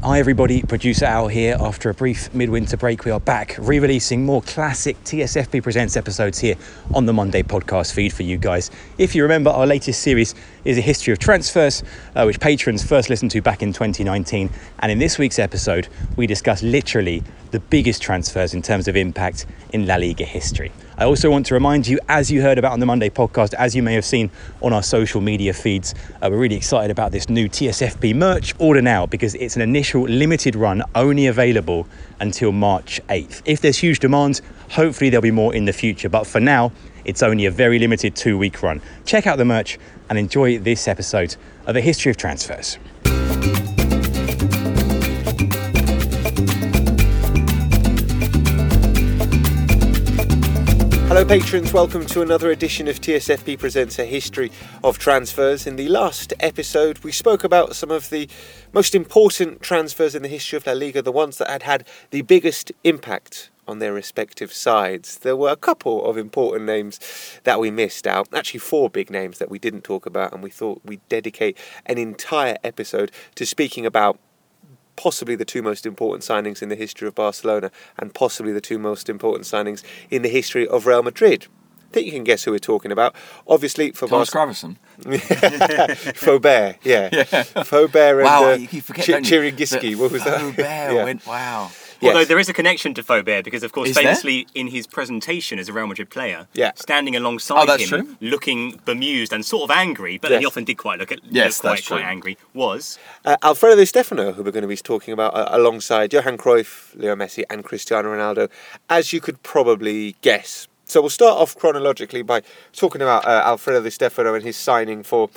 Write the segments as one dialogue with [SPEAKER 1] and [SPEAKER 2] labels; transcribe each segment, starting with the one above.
[SPEAKER 1] Hi everybody, producer Al here. After a brief midwinter break, we are back re-releasing more classic TSFP Presents episodes here on the Monday podcast feed for you guys. If you remember, our latest series is a history of transfers, uh, which patrons first listened to back in 2019. And in this week's episode, we discuss literally the biggest transfers in terms of impact in La Liga history. I also want to remind you, as you heard about on the Monday podcast, as you may have seen on our social media feeds, uh, we're really excited about this new TSFP merch. Order now because it's an initial limited run only available until March 8th. If there's huge demand, hopefully there'll be more in the future. But for now, it's only a very limited two week run. Check out the merch and enjoy this episode of The History of Transfers.
[SPEAKER 2] Hello, patrons. Welcome to another edition of TSFP Presents a History of Transfers. In the last episode, we spoke about some of the most important transfers in the history of La Liga, the ones that had had the biggest impact on their respective sides. There were a couple of important names that we missed out. Actually, four big names that we didn't talk about, and we thought we'd dedicate an entire episode to speaking about possibly the two most important signings in the history of Barcelona and possibly the two most important signings in the history of Real Madrid. I think you can guess who we're talking about. Obviously, for
[SPEAKER 3] Thomas
[SPEAKER 2] Barcelona.
[SPEAKER 3] Gravesen.
[SPEAKER 2] Faubert, yeah.
[SPEAKER 3] Yeah.
[SPEAKER 2] Faubert and
[SPEAKER 3] Wow,
[SPEAKER 2] uh,
[SPEAKER 3] you forget,
[SPEAKER 2] Chi-
[SPEAKER 3] don't you?
[SPEAKER 2] Chygrynskiy, what was that?
[SPEAKER 3] Faubert
[SPEAKER 2] Yeah.
[SPEAKER 3] went, wow.
[SPEAKER 2] Yes.
[SPEAKER 4] Although there is a connection to Faubert because, of course,
[SPEAKER 3] Is there?
[SPEAKER 4] famously in his presentation as a Real Madrid player,
[SPEAKER 2] Yeah.
[SPEAKER 4] standing alongside
[SPEAKER 3] Oh,
[SPEAKER 4] him,
[SPEAKER 3] true.
[SPEAKER 4] looking bemused and sort of angry, but
[SPEAKER 2] Yes.
[SPEAKER 4] he often did quite look at
[SPEAKER 3] Yes,
[SPEAKER 4] look quite,
[SPEAKER 3] that's
[SPEAKER 4] quite angry, was
[SPEAKER 2] Uh, Alfredo Di Stefano, who we're going to be talking about uh, alongside Johan Cruyff, Leo Messi, and Cristiano Ronaldo, as you could probably guess. So we'll start off chronologically by talking about uh, Alfredo Di Stefano and his signing for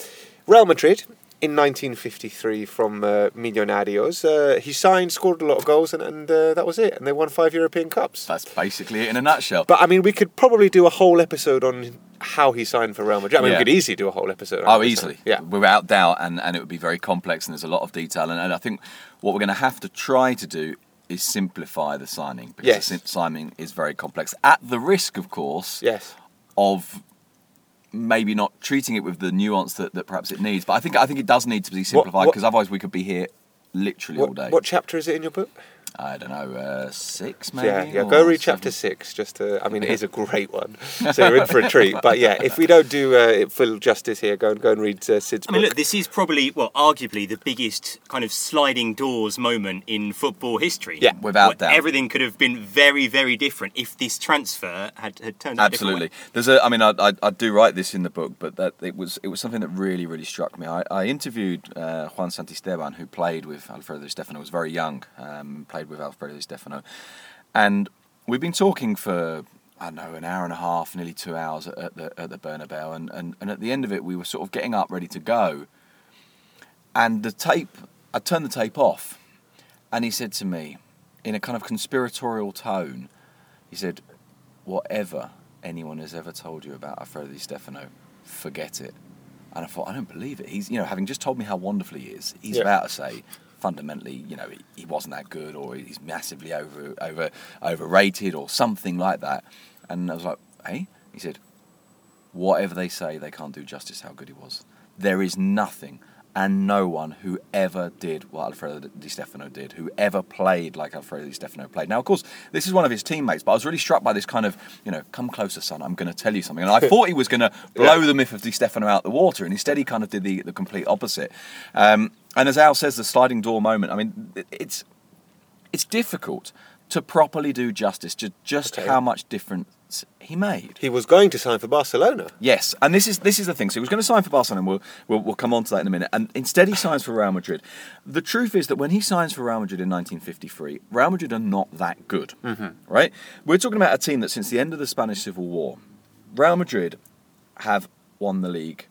[SPEAKER 2] Real Madrid in 1953 from uh, Millonarios. Uh, he signed, scored a lot of goals, and, and uh, that was it. And they won five European Cups.
[SPEAKER 3] That's basically it in a nutshell.
[SPEAKER 2] But I mean, we could probably do a whole episode on how he signed for Real Madrid. I mean,
[SPEAKER 3] Yeah.
[SPEAKER 2] we could easily do a whole episode. on
[SPEAKER 3] Oh, easily.
[SPEAKER 2] Yeah.
[SPEAKER 3] Without doubt, and, and it would be very complex, and there's a lot of detail. And, and I think what we're going to have to try to do is simplify the signing because
[SPEAKER 2] Yes.
[SPEAKER 3] the signing is very complex. At the risk, of course,
[SPEAKER 2] Yes.
[SPEAKER 3] of maybe not treating it with the nuance that, that perhaps it needs. But I think I think it does need to be simplified because otherwise we could be here literally all day.
[SPEAKER 2] what chapter is it in your book?
[SPEAKER 3] I don't know, uh, six maybe.
[SPEAKER 2] Yeah, yeah. Go read
[SPEAKER 3] seven?
[SPEAKER 2] chapter six. Just to, I mean, it is a great one, so you're in for a treat. But yeah, if we don't do uh, it full justice here, go and go and read uh, Sid's
[SPEAKER 4] I mean,
[SPEAKER 2] book.
[SPEAKER 4] look, this is probably, well, arguably the biggest kind of sliding doors moment in football history.
[SPEAKER 2] Yeah,
[SPEAKER 3] without
[SPEAKER 4] Where
[SPEAKER 3] doubt.
[SPEAKER 4] Everything could have been very, very different if this transfer had, had turned out a different
[SPEAKER 3] Absolutely. There's a. I mean, I, I, I do write this in the book, but that it was it was something that really really struck me. I, I interviewed uh, Juan Santisteban, who played with Alfredo Di Stefano. Was very young. Um, played with Alfredo Di Stefano, and we've been talking for. I don't know, an hour and a half, nearly two hours at the at the Bernabeu, and, and, and at the end of it, we were sort of getting up, ready to go, and the tape. I turned the tape off, and he said to me, in a kind of conspiratorial tone, he said, whatever anyone has ever told you about Alfredo Di Stefano, forget it. And I thought, I don't believe it. He's, you know, having just told me how wonderful he is, he's
[SPEAKER 2] Yeah.
[SPEAKER 3] about to say, fundamentally, you know, he, he wasn't that good, or he's massively over, over, overrated, or something like that. And I was like, hey, he said, whatever they say, they can't do justice how good he was. There is nothing and no one who ever did what Alfredo Di Stefano did, who ever played like Alfredo Di Stefano played. Now, of course, this is one of his teammates, but I was really struck by this kind of, you know, come closer, son, I'm going to tell you something. And I thought he was going to blow the myth of Di Stefano out the water, and instead he kind of did the, the complete opposite. Um, And as Al says, the sliding door moment. I mean, it's it's difficult to properly do justice to just
[SPEAKER 2] Okay.
[SPEAKER 3] how much difference he made.
[SPEAKER 2] He was going to sign for Barcelona.
[SPEAKER 3] Yes, and this is this is the thing. So he was going to sign for Barcelona, and we'll, we'll we'll come on to that in a minute. And instead, he signs for Real Madrid. The truth is that when he signs for Real Madrid in 1953, Real Madrid are not that good, mm-hmm. right? We're talking about a team that since the end of the Spanish Civil War, Real Madrid have won the league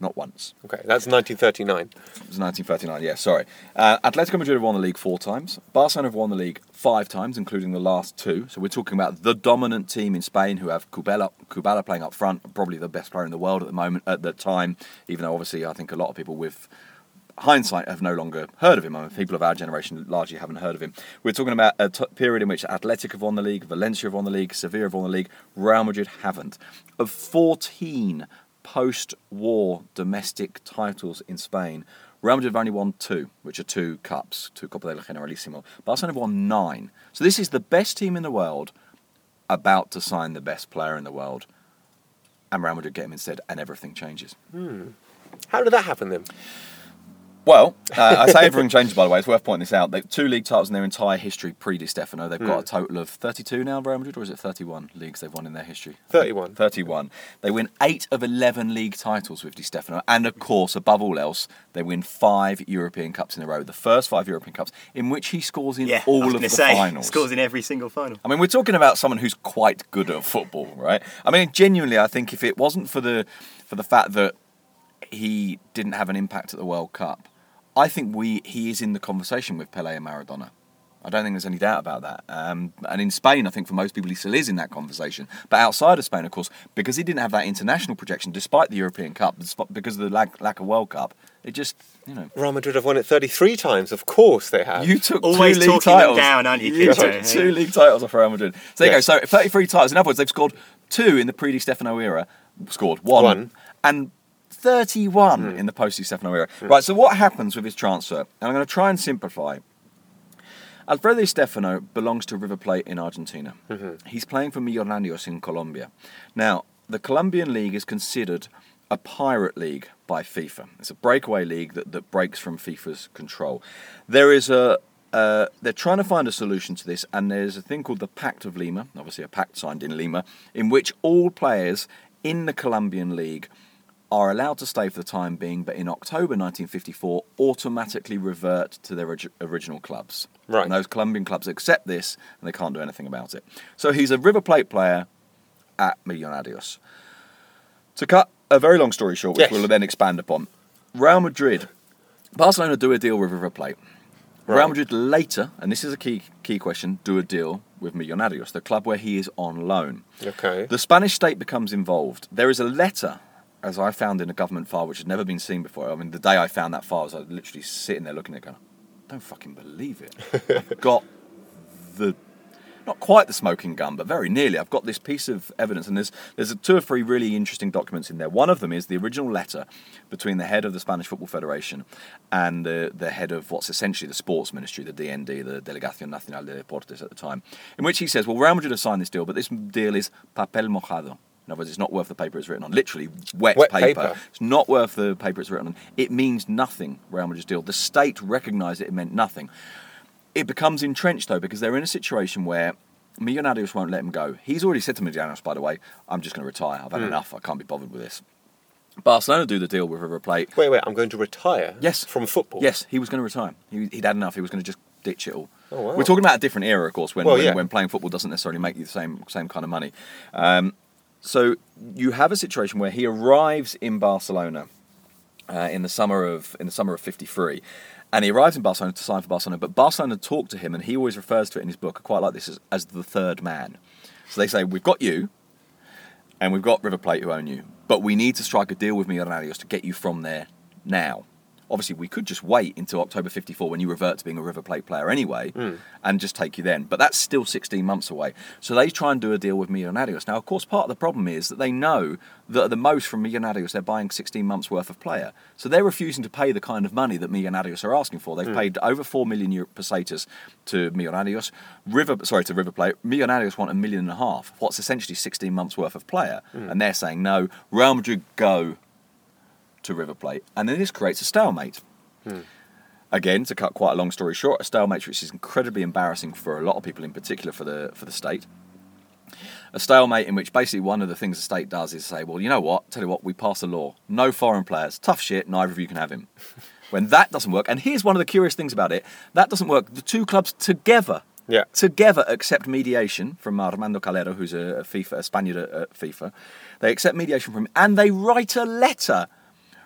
[SPEAKER 3] not once.
[SPEAKER 2] Okay, that's 1939.
[SPEAKER 3] It was 1939, yeah, sorry. Uh, Atletico Madrid have won the league four times. Barcelona have won the league five times, including the last two. So we're talking about the dominant team in Spain who have Kubala, Kubala playing up front, probably the best player in the world at the moment, at the time, even though obviously I think a lot of people with hindsight have no longer heard of him. I mean, people of our generation largely haven't heard of him. We're talking about a t- period in which Athletic have won the league, Valencia have won the league, Sevilla have won the league, Real Madrid haven't. Of 14 post-war domestic titles in Spain, Real Madrid have only won two, which are two cups, two Copa del Generalissimo. Barcelona have won nine. So this is the best team in the world about to sign the best player in the world. And Real Madrid get him instead, and everything changes. Hmm.
[SPEAKER 2] How did that happen then?
[SPEAKER 3] Well, uh, I say everything changes, by the way. It's worth pointing this out. They two league titles in their entire history pre Di Stefano. They've got a total of 32 now, Real Madrid, or is it 31 leagues they've won in their history?
[SPEAKER 2] 31.
[SPEAKER 3] 31. They win 8 of 11 league titles with Di Stefano. And of course, above all else, they win 5 European Cups in a row. The first 5 European Cups, in which he scores in
[SPEAKER 4] Yeah,
[SPEAKER 3] all of the
[SPEAKER 4] say,
[SPEAKER 3] finals.
[SPEAKER 4] Scores in every single final.
[SPEAKER 3] I mean, we're talking about someone who's quite good at football, right? I mean, genuinely, I think if it wasn't for the for the fact that he didn't have an impact at the World Cup, I think we he is in the conversation with Pele and Maradona. I don't think there's any doubt about that. Um, and in Spain, I think for most people, he still is in that conversation. But outside of Spain, of course, because he didn't have that international projection, despite the European Cup, because of the lack, lack of World Cup, it just, you know.
[SPEAKER 2] Real Madrid have won it 33 times. Of course they have.
[SPEAKER 3] You took
[SPEAKER 4] Always
[SPEAKER 3] two league
[SPEAKER 4] talking
[SPEAKER 3] titles.
[SPEAKER 4] down, aren't you,
[SPEAKER 3] You
[SPEAKER 4] Kinto?
[SPEAKER 3] took two league titles off Real Madrid. So there
[SPEAKER 2] Yes.
[SPEAKER 3] you go. So 33 titles. In other words, they've scored two in the pre-Di Stefano era, scored one,
[SPEAKER 2] One.
[SPEAKER 3] and 31 in the post-Di Stefano era. Right. So what happens with his transfer? And I'm going to try and simplify. Alfredo Stefano belongs to River Plate in Argentina. He's playing for Millonarios in Colombia. Now, the Colombian league is considered a pirate league by FIFA. It's a breakaway league that, that breaks from FIFA's control. There is a uh, they're trying to find a solution to this, and there's a thing called the Pact of Lima, obviously a pact signed in Lima, in which all players in the Colombian league are allowed to stay for the time being, but in October 1954 automatically revert to their orig- original clubs.
[SPEAKER 2] Right.
[SPEAKER 3] And those Colombian clubs accept this, and they can't do anything about it. So he's a River Plate player at Millonarios. To cut a very long story short, which
[SPEAKER 2] Yes.
[SPEAKER 3] we'll then expand upon, Real Madrid, Barcelona do a deal with River Plate. Real Madrid later, and this is a key key question, do a deal with Millonarios, the club where he is on loan.
[SPEAKER 2] Okay.
[SPEAKER 3] The Spanish state becomes involved. There is a letter, as I found in a government file, which had never been seen before. I mean, the day I found that file, I was like, literally sitting there looking at it going, don't fucking believe it. I've got the, not quite the smoking gun, but very nearly. I've got this piece of evidence, and there's, there's two or three really interesting documents in there. One of them is the original letter between the head of the Spanish Football Federation and the, the head of what's essentially the sports ministry, the DND, the Delegación Nacional de Deportes at the time, in which he says, well, Real Madrid have signed this deal, but this deal is papel mojado. In other words, it's not worth the paper it's written on. Literally, wet,
[SPEAKER 2] Wet
[SPEAKER 3] paper.
[SPEAKER 2] paper.
[SPEAKER 3] It's not worth the paper it's written on. It means nothing, Real Madrid's deal. The state recognised it, it meant nothing. It becomes entrenched, though, because they're in a situation where Millonarios won't let him go. He's already said to Millonarios, by the way, I'm just going to retire. I've had enough. I can't be bothered with this. Barcelona do the deal with River Plate.
[SPEAKER 2] Wait, wait, I'm going to retire
[SPEAKER 3] Yes.
[SPEAKER 2] from football.
[SPEAKER 3] Yes, he was going to retire. He, he'd had enough. He was going to just ditch it all.
[SPEAKER 2] Oh, wow.
[SPEAKER 3] We're talking about a different era, of course, when,
[SPEAKER 2] Well,
[SPEAKER 3] when,
[SPEAKER 2] yeah.
[SPEAKER 3] when playing football doesn't necessarily make you the same same kind of money. Um, so you have a situation where he arrives in Barcelona uh, in the summer of in the summer of '53, and he arrives in Barcelona to sign for Barcelona. But Barcelona talk to him, and he always refers to it in his book. I quite like this as, as the third man. So they say, "We've got you, and we've got River Plate who own you, but we need to strike a deal with Millonarios to get you from there now." Obviously, we could just wait until October 54 when you revert to being a River Plate player anyway hmm. and just take you then. But that's still 16 months away. So they try and do a deal with Millonarios. Now, of course, part of the problem is that they know that at the most from Millonarios, they're buying 16 months worth of player. So they're refusing to pay the kind of money that Millonarios are asking for. They've hmm. paid over 4 million pesetas to Millonarios. River, sorry, to River Plate. Millonarios want a million and a half. What's essentially 16 months worth of player. Hmm. And they're saying, no, Real Madrid go to River Plate, and then this creates a stalemate. Hmm. again, to cut quite a long story short, a stalemate which is incredibly embarrassing for a lot of people, in particular for the for the state. A stalemate in which basically one of the things the state does is say, well, you know what? Tell you what, we pass a law. No foreign players. Tough shit. Neither of you can have him. when that doesn't work, and here's one of the curious things about it: that doesn't work. The two clubs together
[SPEAKER 2] Yeah.
[SPEAKER 3] together accept mediation from Armando Calero, who's a, FIFA, a Spaniard at FIFA. They accept mediation from him, and they write a letter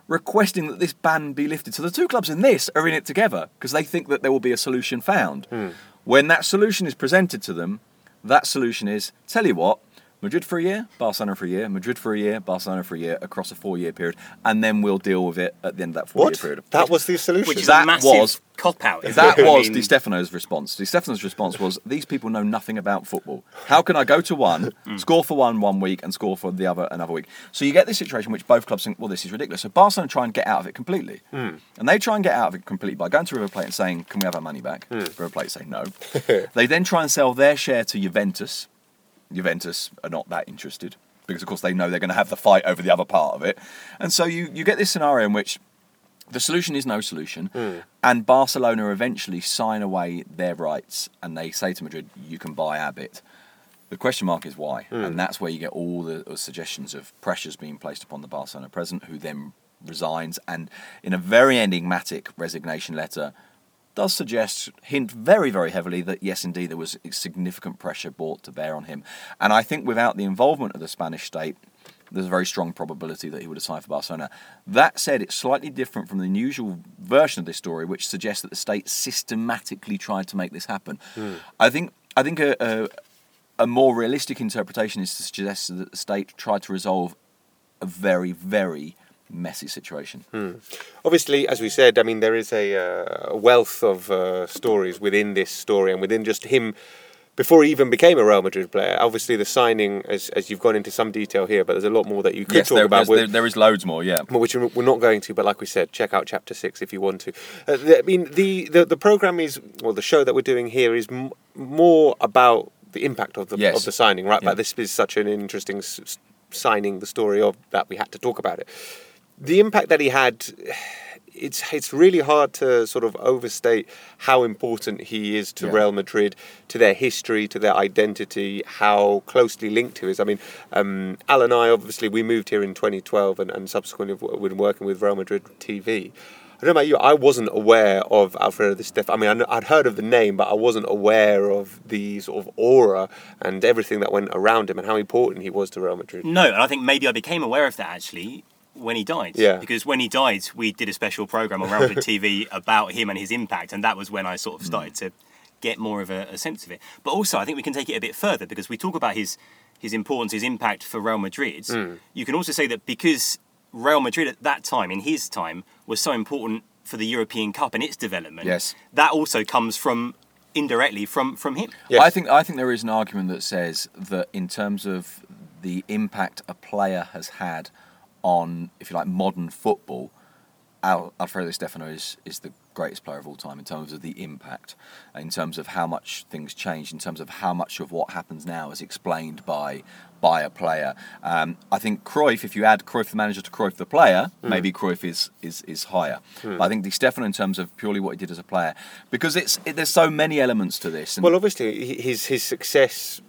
[SPEAKER 3] requesting that this ban be lifted. So the two clubs in this are in it together because they think that there will be a solution found. Hmm. When that solution is presented to them, that solution is tell you what. Madrid for a year, Barcelona for a year, Madrid for a year, Barcelona for a year across a four-year period, and then we'll deal with it at the end of that four-year period.
[SPEAKER 2] That was the solution.
[SPEAKER 4] Which is
[SPEAKER 3] That
[SPEAKER 4] a massive
[SPEAKER 3] was-
[SPEAKER 4] cop out.
[SPEAKER 3] That was Di Stefano's response. Di Stefano's response was, "These people know nothing about football. How can I go to one, mm. score for one one week, and score for the other another week?" So you get this situation which both clubs think, "Well, this is ridiculous." So Barcelona try and get out of it completely, mm. and they try and get out of it completely by going to River Plate and saying, "Can we have our money back?" Mm. River Plate say no. they then try and sell their share to Juventus. Juventus are not that interested because, of course, they know they're going to have the fight over the other part of it, and so you you get this scenario in which the solution is no solution, and Barcelona eventually sign away their rights and they say to Madrid, "You can buy bit." The question mark is why, and that's where you get all the uh, suggestions of pressures being placed upon the Barcelona president, who then resigns, and in a very enigmatic resignation letter, does suggest, hint very, very heavily that yes, indeed, there was significant pressure brought to bear on him, and I think without the involvement of the Spanish state, there's a very strong probability that he would have signed for Barcelona. That said, it's slightly different from the usual version of this story, which suggests that the state systematically tried to make this happen. Hmm. I think I think a, a, a more realistic interpretation is to suggest that the state tried to resolve a very, very messy situation.
[SPEAKER 2] Obviously, as we said, I mean, there is a, uh, a wealth of uh, stories within this story and within just him before he even became a Real Madrid player. Obviously, the signing, as, as you've gone into some detail here, but there's a lot more that you could
[SPEAKER 3] Yes,
[SPEAKER 2] talk
[SPEAKER 3] there,
[SPEAKER 2] about. with-
[SPEAKER 3] there, there is loads more. Yeah.
[SPEAKER 2] which we're not going to, but like we said, check out chapter six if you want to. Uh, the, I mean, the, the the program is, well, the show that we're doing here is m- more about the impact of the
[SPEAKER 3] Yes.
[SPEAKER 2] of the signing, right?
[SPEAKER 3] Yeah.
[SPEAKER 2] But this is such an interesting s- signing, the story of that we had to talk about it. The impact that he had. It's it's really hard to sort of overstate how important he is to
[SPEAKER 3] Yeah.
[SPEAKER 2] Real Madrid, to their history, to their identity, how closely linked he is. I mean, um, Al and I obviously we moved here in 2012, and, and subsequently been working with Real Madrid TV. I don't know about you. I wasn't aware of Alfredo Di Stefano. I mean, I'd heard of the name, but I wasn't aware of the sort of aura and everything that went around him and how important he was to Real Madrid.
[SPEAKER 4] No, and I think maybe I became aware of that actually when he died.
[SPEAKER 2] Yeah.
[SPEAKER 4] Because when he died, we did a special program on Real Madrid TV about him and his impact, and that was when I sort of started to get more of a, a sense of it. But also, I think we can take it a bit further because we talk about his his importance, his impact for Real Madrid. Hmm. You can also say that because Real Madrid at that time, in his time, was so important for the European Cup and its development.
[SPEAKER 3] Yes.
[SPEAKER 4] That also comes from indirectly from from him.
[SPEAKER 2] Yes.
[SPEAKER 3] I think I think there is an argument that says that in terms of the impact a player has had on, if you like, modern football, Al- Alfredo Stefano is, is the greatest player of all time in terms of the impact, in terms of how much things change, in terms of how much of what happens now is explained by by a player. Um, I think Cruyff, if you add Cruyff the manager to Cruyff the player, maybe Cruyff is is, is higher. But I think Di Stefano, in terms of purely what he did as a player, because it's it, there's so many elements to this. And
[SPEAKER 2] Well, obviously, his his success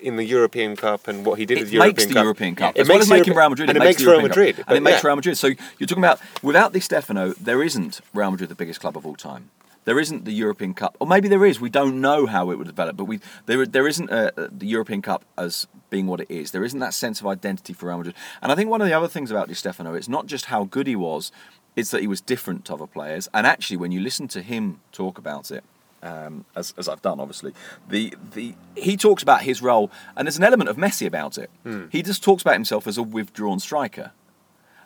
[SPEAKER 2] in the European Cup and what he did
[SPEAKER 3] it
[SPEAKER 2] with the European
[SPEAKER 3] the
[SPEAKER 2] Cup.
[SPEAKER 3] European Cup.
[SPEAKER 2] It
[SPEAKER 3] as well
[SPEAKER 2] makes
[SPEAKER 3] as making
[SPEAKER 2] Europe-
[SPEAKER 3] Real Madrid,
[SPEAKER 2] and
[SPEAKER 3] it,
[SPEAKER 2] it
[SPEAKER 3] makes
[SPEAKER 2] Real
[SPEAKER 3] Cup.
[SPEAKER 2] Madrid.
[SPEAKER 3] and it makes. Real Madrid. So you're talking about without Di Stefano, there isn't Real Madrid the biggest club of all time. There isn't the European Cup, or maybe there is. We don't know how it would develop, but we there there isn't a, the European Cup as being what it is. There isn't that sense of identity for Real Madrid. And I think one of the other things about Di Stefano, it's not just how good he was, it's that he was different to other players. And actually, when you listen to him talk about it, um, as, as I've done, obviously. The the he talks about his role, and there's an element of Messi about it. He just talks about himself as a withdrawn striker,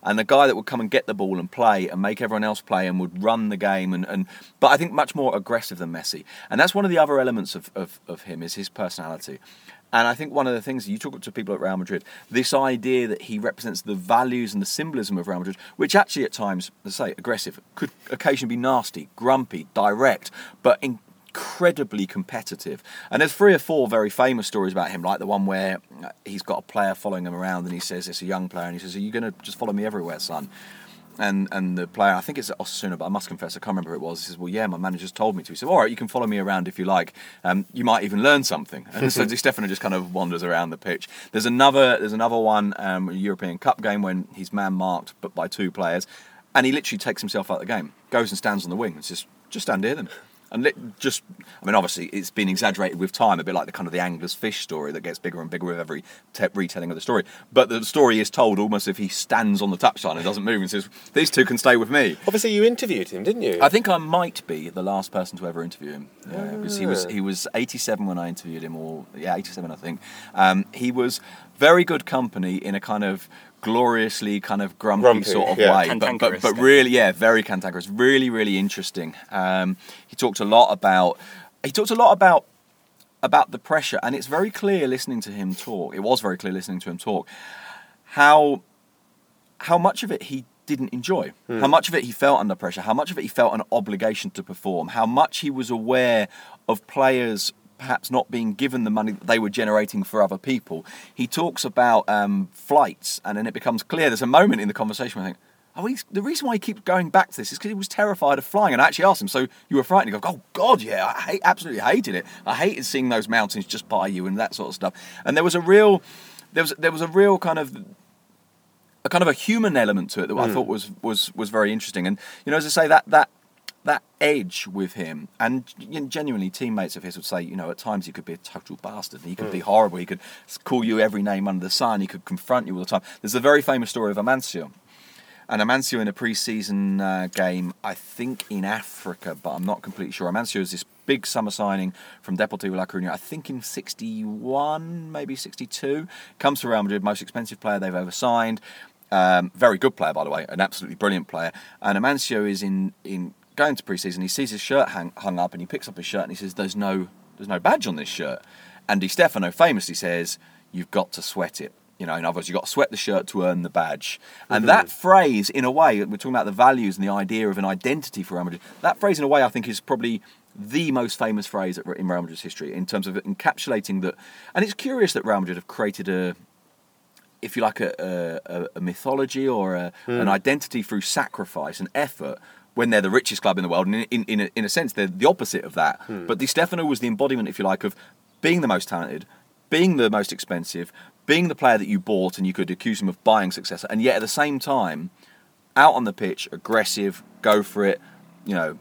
[SPEAKER 3] and the guy that would come and get the ball and play and make everyone else play and would run the game and, and but I think much more aggressive than Messi. And that's one of the other elements of, of, of him is his personality. And I think one of the things you talk to people at Real Madrid, this idea that he represents the values and the symbolism of Real Madrid, which actually at times, let's say, aggressive, could occasionally be nasty, grumpy, direct, but incredibly competitive. And there's three or four very famous stories about him, like the one where uh, he's got a player following him around and he says it's a young player and he says, Are you going to just follow me everywhere, son? and and the player, I think it's Osasuna, but I must confess, I can't remember who it was. He says, "Well, yeah, my manager's told me to." He said, "All right, you can follow me around if you like. Um, you might even learn something." And so Di Stefano just kind of wanders around the pitch. There's another there's another one, um, a European Cup game when he's man marked, but by two players, and he literally takes himself out of the game, goes and stands on the wing, and says, "Just stand here then." And just, I mean, obviously, it's been exaggerated with time, a bit like the kind of the angler's fish story that gets bigger and bigger with every te- retelling of the story. But the story is told almost if he stands on the touchline and doesn't move and says, "These two can stay with me."
[SPEAKER 2] Obviously, you interviewed him, didn't you?
[SPEAKER 3] I think I might be the last person to ever interview him. Yeah, because he was he was 87 when I interviewed him, or yeah, 87 I think. Um, he was very good company in a kind of gloriously kind of grumpy,
[SPEAKER 2] Grumpy,
[SPEAKER 3] sort of
[SPEAKER 2] yeah.
[SPEAKER 3] way, but, but but really yeah, very cantankerous, really really interesting. Um, he talked a lot about he talked a lot about about the pressure, and it's very clear listening to him talk. It was very clear listening to him talk how how much of it he didn't enjoy, how much of it he felt under pressure, how much of it he felt an obligation to perform, how much he was aware of players perhaps not being given the money that they were generating for other people. He talks about um, flights, and then it becomes clear. There's a moment in the conversation where I think. Oh, he's, the reason why he keeps going back to this is because he was terrified of flying. And I actually asked him, "So you were frightened?" He goes, "Oh God, yeah, I hate, absolutely hated it. I hated seeing those mountains just by you and that sort of stuff." And there was a real, there was there was a real kind of a kind of a human element to it that I thought was was was very interesting. And you know, as I say, that that that edge with him, and genuinely, teammates of his would say, you know, at times he could be a total bastard. He could be horrible. He could call you every name under the sun. He could confront you all the time. There's a very famous story of Amancio. And Amancio in a pre-season uh, game, I think in Africa, but I'm not completely sure. Amancio is this big summer signing from Deportivo La Coruña, I think in 61, maybe 62. Comes to Real Madrid, most expensive player they've ever signed. Um, very good player, by the way, an absolutely brilliant player. And Amancio is in, in going to preseason, He sees his shirt hang, hung up and he picks up his shirt and he says, "There's no there's no badge on this shirt." And Di Stefano famously says, "You've got to sweat it." You know, in other words, you've got to sweat the shirt to earn the badge. And mm-hmm. that phrase, in a way, we're talking about the values and the idea of an identity for Real Madrid. That phrase, in a way, I think is probably the most famous phrase in Real Madrid's history in terms of encapsulating that. And it's curious that Real Madrid have created a, if you like, a, a, a mythology or a, an mm. identity through sacrifice and effort when they're the richest club in the world. And in, in, in, a, in a sense, they're the opposite of that. Hmm. But Di Stefano was the embodiment, if you like, of being the most talented, being the most expensive, being the player that you bought and you could accuse him of buying success. And yet at the same time, out on the pitch, aggressive, go for it, you know,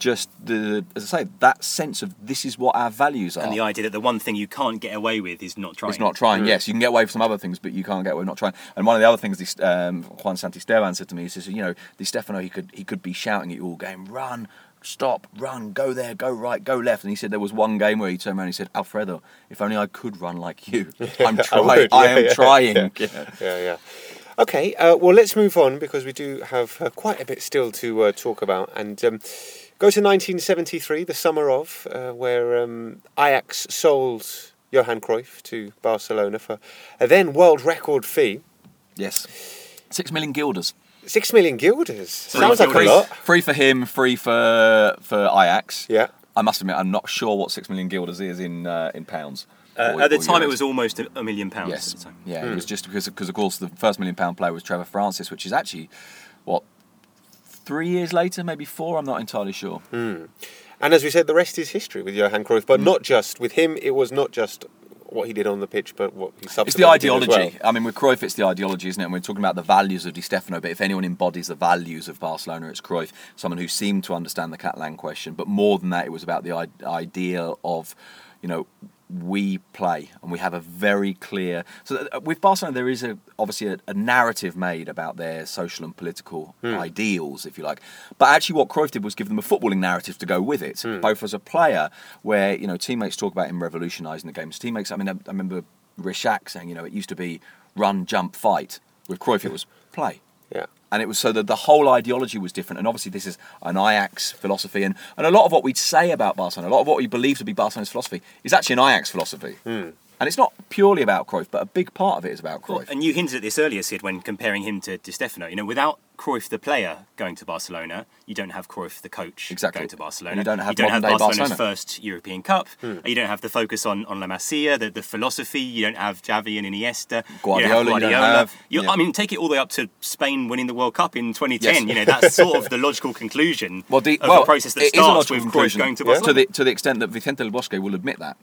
[SPEAKER 3] just the, as I say, that sense of this is what our values are.
[SPEAKER 4] And the idea that the one thing you can't get away with is not trying.
[SPEAKER 3] It's not trying. Yes, you can get away with some other things, but you can't get away with not trying. And one of the other things this, um, Juan Santisteban said to me, he says, you know, Di Stefano, he could he could be shouting at you all game, run, stop, run, go there, go right, go left. And he said there was one game where he turned around and he said, Alfredo, if only I could run like you. I'm
[SPEAKER 2] I
[SPEAKER 3] trying.
[SPEAKER 2] would,
[SPEAKER 3] I
[SPEAKER 2] yeah,
[SPEAKER 3] am
[SPEAKER 2] yeah,
[SPEAKER 3] trying.
[SPEAKER 2] yeah.
[SPEAKER 3] Yeah.
[SPEAKER 2] yeah, yeah. Okay, uh, well, let's move on because we do have uh, quite a bit still to uh, talk about. And um, go to 1973, the summer of, uh, where um, Ajax sold Johan Cruyff to Barcelona for a then world record fee.
[SPEAKER 3] Yes. Six million guilders.
[SPEAKER 2] Six million guilders. Sounds
[SPEAKER 4] for
[SPEAKER 2] like a
[SPEAKER 3] free,
[SPEAKER 2] lot.
[SPEAKER 3] free for him, free for for Ajax.
[SPEAKER 2] Yeah.
[SPEAKER 3] I must admit, I'm not sure what six million guilders is in uh, in pounds.
[SPEAKER 4] Uh,
[SPEAKER 3] or-
[SPEAKER 4] at the
[SPEAKER 3] or
[SPEAKER 4] time, it was almost a, a million pounds.
[SPEAKER 3] Yes.
[SPEAKER 4] At the time.
[SPEAKER 3] Yeah,
[SPEAKER 2] Hmm.
[SPEAKER 3] it was just because, because of course, the first million pound player was Trevor Francis, which is actually, what, three years later, maybe four? I'm not entirely sure.
[SPEAKER 2] Hmm. And as we said, the rest is history with Johan Cruyff.
[SPEAKER 3] Mm.
[SPEAKER 2] But not just with him. It was not just what he did on the pitch, but what he subsequently
[SPEAKER 3] It's the ideology.
[SPEAKER 2] well.
[SPEAKER 3] I mean, with Cruyff, it's the ideology, isn't it? And we're talking about the values of Di Stefano, but if anyone embodies the values of Barcelona, it's Cruyff. Someone who seemed to understand the Catalan question, but more than that, it was about the i- idea of, you know, we play and we have a very clear. So uh, with Barcelona, there is a obviously a, a narrative made about their social and political ideals, if you like. But actually, what Cruyff did was give them a footballing narrative to go with it, both as a player, where you know teammates talk about him revolutionising the game. His teammates, I mean, I, I remember Rexach saying, you know, it used to be run, jump, fight. With Cruyff, it was play.
[SPEAKER 2] Yeah.
[SPEAKER 3] And it was so that the whole ideology was different. And obviously, this is an Ajax philosophy. And, and a lot of what we'd say about Barcelona, a lot of what we believe to be Barcelona's philosophy, is actually an Ajax philosophy. Hmm. And it's not purely about Cruyff, but a big part of it is about Cruyff.
[SPEAKER 4] And you hinted at this earlier, Sid, when comparing him to Di Stefano. You know, without Cruyff the player going to Barcelona, you don't have Cruyff the coach
[SPEAKER 3] Exactly.
[SPEAKER 4] going to Barcelona.
[SPEAKER 3] And you don't have
[SPEAKER 4] have
[SPEAKER 3] modern-day
[SPEAKER 4] Barcelona's
[SPEAKER 3] Barcelona.
[SPEAKER 4] first European Cup. Hmm. You don't have the focus on, on La Masia, the, the philosophy. You don't have Xavi and Iniesta.
[SPEAKER 3] Guardiola,
[SPEAKER 4] you
[SPEAKER 3] you
[SPEAKER 4] don't
[SPEAKER 3] don't
[SPEAKER 4] have You-
[SPEAKER 3] yeah.
[SPEAKER 4] I mean, take it all the way up to Spain winning the World Cup in 2010.
[SPEAKER 3] Yes.
[SPEAKER 4] You know, that's sort of the logical conclusion
[SPEAKER 3] Well, the,
[SPEAKER 4] of
[SPEAKER 3] well,
[SPEAKER 4] the process that
[SPEAKER 3] a
[SPEAKER 4] starts
[SPEAKER 3] logical
[SPEAKER 4] with Cruyff
[SPEAKER 3] conclusion
[SPEAKER 4] going to
[SPEAKER 2] Yeah.
[SPEAKER 4] Barcelona.
[SPEAKER 3] to the to the extent that Vicente Del Bosque will admit that.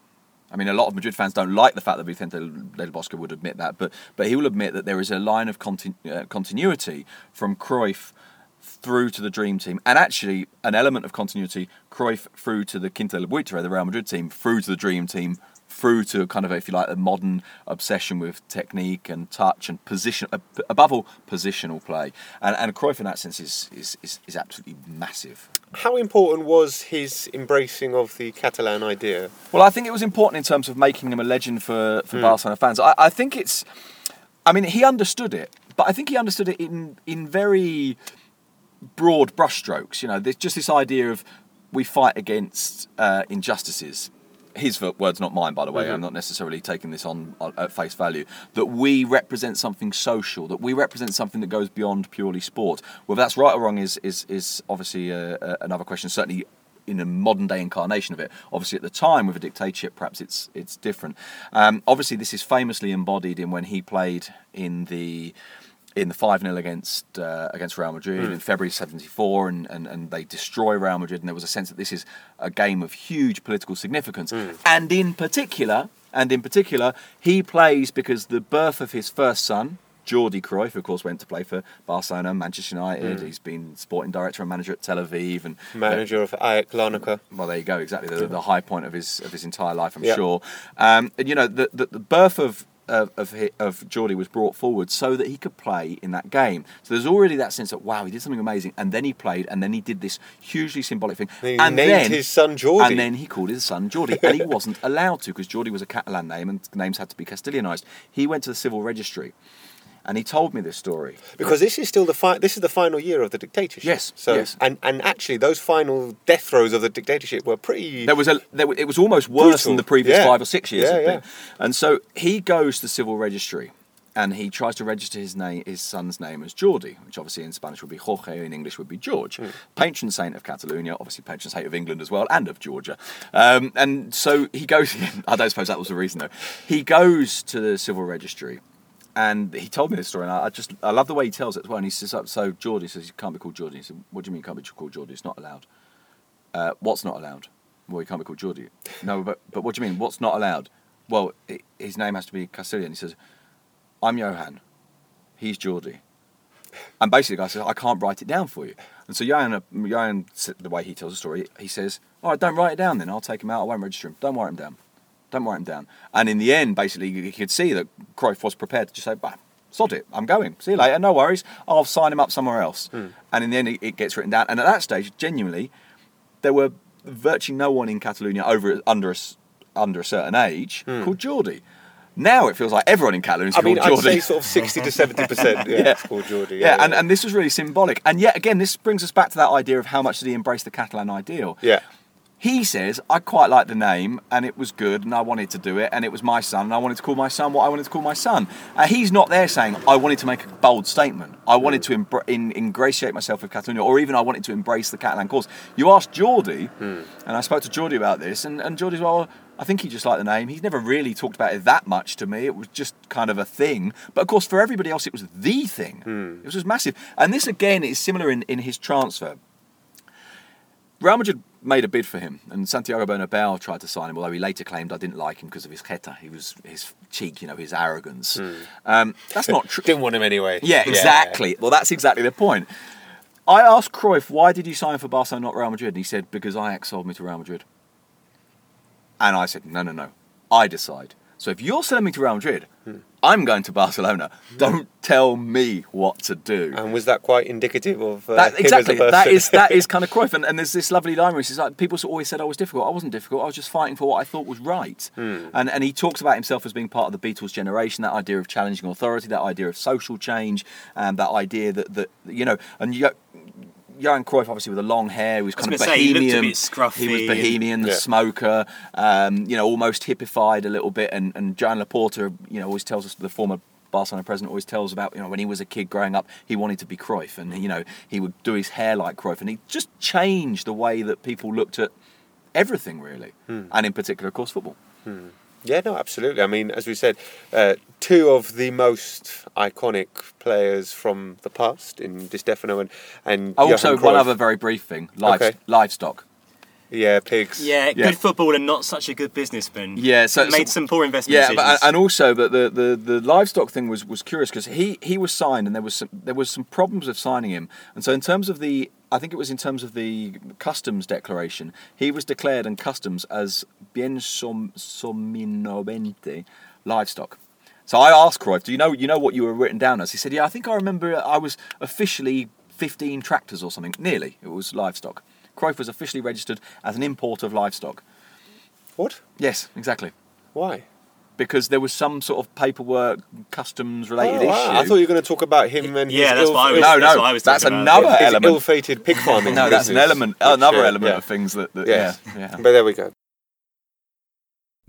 [SPEAKER 3] I mean, a lot of Madrid fans don't like the fact that Vicente Del Bosque would admit that, but but he will admit that there is a line of continu- uh, continuity from Cruyff through to the dream team, and actually an element of continuity Cruyff through to the Quinta del Buitre, the Real Madrid team, through to the dream team, through to kind of, if you like, a modern obsession with technique and touch and position, above all, positional play. And, and Cruyff, in that sense, is, is, is, is absolutely massive.
[SPEAKER 2] How important was his embracing of the Catalan idea?
[SPEAKER 3] Well, I think it was important in terms of making him a legend for, for Barcelona fans. I, I think it's, I mean, he understood it, but I think he understood it in, in very broad brushstrokes. You know, there's just this idea of we fight against uh, injustices. His words, not mine, by the way. I'm not necessarily taking this on, on at face value. That we represent something social. That we represent something that goes beyond purely sport. Whether that's right or wrong is is is obviously uh, uh, another question. Certainly, in a modern day incarnation of it. Obviously, at the time with a dictatorship, perhaps it's it's different. Um, obviously, this is famously embodied in when he played in the in the five 0 against uh, against Real Madrid hmm. in February '74, and, and and they destroy Real Madrid, and there was a sense that this is a game of huge political significance, hmm. and in particular, and in particular, he plays because the birth of his first son. Jordi Cruyff, of course, went to play for Barcelona, Manchester United. Hmm. He's been sporting director and manager at Tel Aviv, and uh,
[SPEAKER 2] Manager of AEK Larnaca.
[SPEAKER 3] well, there you go. Exactly the, the high point of his of his entire life, I'm
[SPEAKER 2] Yeah.
[SPEAKER 3] sure. Um, and you know, the, the the birth of of of, of Jordi was brought forward so that he could play in that game. So there's already that sense that wow, he did something amazing, and then he played, and then he did this hugely symbolic thing.
[SPEAKER 2] He
[SPEAKER 3] and
[SPEAKER 2] named
[SPEAKER 3] then,
[SPEAKER 2] his son Jordi.
[SPEAKER 3] And then he called his son Jordi, and he wasn't allowed to because Jordi was a Catalan name, and names had to be Castilianized. He went to the civil registry, and he told me this story.
[SPEAKER 2] Because this is still the fi- this is the final year of the dictatorship.
[SPEAKER 3] Yes,
[SPEAKER 2] So
[SPEAKER 3] yes.
[SPEAKER 2] and and actually those final death throes of the dictatorship were pretty.
[SPEAKER 3] There was a there, it was almost worse
[SPEAKER 2] Brutal.
[SPEAKER 3] than the previous
[SPEAKER 2] Yeah.
[SPEAKER 3] five or six years.
[SPEAKER 2] Yeah, yeah.
[SPEAKER 3] And so he goes to the civil registry, and he tries to register his name, his son's name as Jordi, which obviously in Spanish would be Jorge, in English would be George.
[SPEAKER 2] Hmm.
[SPEAKER 3] Patron saint of Catalonia, obviously patron saint of England as well, and of Georgia. Um, and so he goes. I don't suppose that was the reason though. He goes to the civil registry. And he told me this story, and I just I love the way he tells it as well. And he says, "So Geordie says you can't be called Jordi." He said, "What do you mean can't be called Jordi? It's not allowed." Uh, what's not allowed? Well, he can't be called Jordi. No, but but what do you mean? What's not allowed? Well, i his name has to be Castilian. He says, "I'm Johan. He's Jordi." And basically, the guy says, "I can't write it down for you." And so Johan, uh, Johan, the way he tells the story, he says, "All right, don't write it down. Then I'll take him out. I won't register him. Don't write him down. Don't write him down." And in the end, basically, you could see that Cruyff was prepared to just say, "Bah, sod it. I'm going. See you later. No worries. I'll sign him up somewhere else." Hmm. And in the end, it, gets written down. And at that stage, genuinely, there were virtually no one in Catalonia over under a, under a certain age hmm. called Jordi. Now it feels like everyone in Catalonia is
[SPEAKER 2] I
[SPEAKER 3] called
[SPEAKER 2] mean, I'd
[SPEAKER 3] Jordi.
[SPEAKER 2] say sort of sixty to seventy percent. Yeah, it's called Jordi.
[SPEAKER 3] yeah, and, and this was really symbolic. And yet again, this brings us back to that idea of how much did he embrace the Catalan ideal.
[SPEAKER 2] yeah.
[SPEAKER 3] He says, I quite like the name, and it was good, and I wanted to do it, and it was my son, and I wanted to call my son what I wanted to call my son. Uh, he's not there saying, I wanted to make a bold statement. I wanted to in, ingratiate myself with Catalonia, or even I wanted to embrace the Catalan cause. You asked Jordi, and I spoke to Jordi about this, and, and Jordi's, well, I think he just liked the name. He's never really talked about it that much to me. It was just kind of a thing. But of course, for everybody else, it was the thing. It was just massive. And this, again, is similar in, in his transfer. Real Madrid made a bid for him, and Santiago Bernabeu tried to sign him. Although he later claimed I didn't like him because of his jeta, he was his cheek, you know, his arrogance. Um, that's not true.
[SPEAKER 2] Didn't want him anyway.
[SPEAKER 3] Yeah, exactly. Well, that's exactly the point. I asked Cruyff, why did you sign for Barcelona, not Real Madrid? And he said, because Ajax sold me to Real Madrid. And I said, no, no, no. I decide. So if you're selling me to Real Madrid, I'm going to Barcelona. Don't tell me what to do.
[SPEAKER 2] And was that quite indicative of uh,
[SPEAKER 3] That, exactly. That is that is kind of Cruyff, and, and there's this lovely line where he says, like, people always said I was difficult. I wasn't difficult. I was just fighting for what I thought was right.
[SPEAKER 2] Hmm.
[SPEAKER 3] And and he talks about himself as being part of the Beatles generation. That idea of challenging authority, that idea of social change, and that idea that that you know, and you. Johan Cruyff, obviously with the long hair, he was kind of
[SPEAKER 4] gonna say, he a
[SPEAKER 3] bohemian.
[SPEAKER 4] bit scruffy
[SPEAKER 3] He was
[SPEAKER 4] and-
[SPEAKER 3] bohemian, the
[SPEAKER 2] Yeah.
[SPEAKER 3] smoker. Um, you know, almost hippified a little bit. And and Joan Laporta, you know, always tells us the former. Barcelona president always tells about you know when he was a kid growing up he wanted to be Cruyff and you know he would do his hair like Cruyff and he just changed the way that people looked at everything really and in particular of course football
[SPEAKER 2] Yeah, no, absolutely. I mean, as we said, uh, two of the most iconic players from the past in Di Stefano and and
[SPEAKER 3] also one other very brief thing live,
[SPEAKER 2] Okay.
[SPEAKER 3] livestock
[SPEAKER 2] yeah, pigs.
[SPEAKER 4] Yeah,
[SPEAKER 3] Yeah.
[SPEAKER 4] good footballer, and not such a good businessman.
[SPEAKER 3] Yeah, so- it
[SPEAKER 4] made
[SPEAKER 3] so-
[SPEAKER 4] some poor investment
[SPEAKER 3] Yeah,
[SPEAKER 4] decisions.
[SPEAKER 3] but, and also, but the, the, the livestock thing was, was curious because he, he was signed and there was some, there was some problems with signing him, and so in terms of the I think it was in terms of the customs declaration, he was declared in customs as bien som, semoviente livestock. So I asked Cruyff, "Do you know you know what you were written down as?" He said, "Yeah, I think I remember. I was officially 15 tractors or something. Nearly, it was livestock. Cruyff was officially registered as an importer of livestock.
[SPEAKER 2] What?
[SPEAKER 3] Yes, exactly."
[SPEAKER 2] Why?
[SPEAKER 3] Because there was some sort of paperwork, customs related
[SPEAKER 2] Oh, wow.
[SPEAKER 3] issue.
[SPEAKER 2] I thought you were going to talk about him and
[SPEAKER 4] Yeah,
[SPEAKER 2] his
[SPEAKER 4] that's
[SPEAKER 2] ill,
[SPEAKER 4] what I was-
[SPEAKER 3] no,
[SPEAKER 4] that's
[SPEAKER 3] no,
[SPEAKER 4] what I was
[SPEAKER 3] that's
[SPEAKER 4] talking about.
[SPEAKER 3] another
[SPEAKER 2] his
[SPEAKER 3] element.
[SPEAKER 2] ill-fated pig farming.
[SPEAKER 3] no, that's an element,
[SPEAKER 2] which,
[SPEAKER 3] another
[SPEAKER 2] uh,
[SPEAKER 3] element
[SPEAKER 2] yeah.
[SPEAKER 3] of things that. that
[SPEAKER 2] Yes.
[SPEAKER 3] Yeah, yeah.
[SPEAKER 2] But there we go.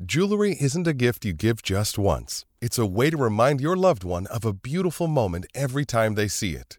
[SPEAKER 5] Jewelry isn't a gift you give just once. It's a way to remind your loved one of a beautiful moment every time they see it.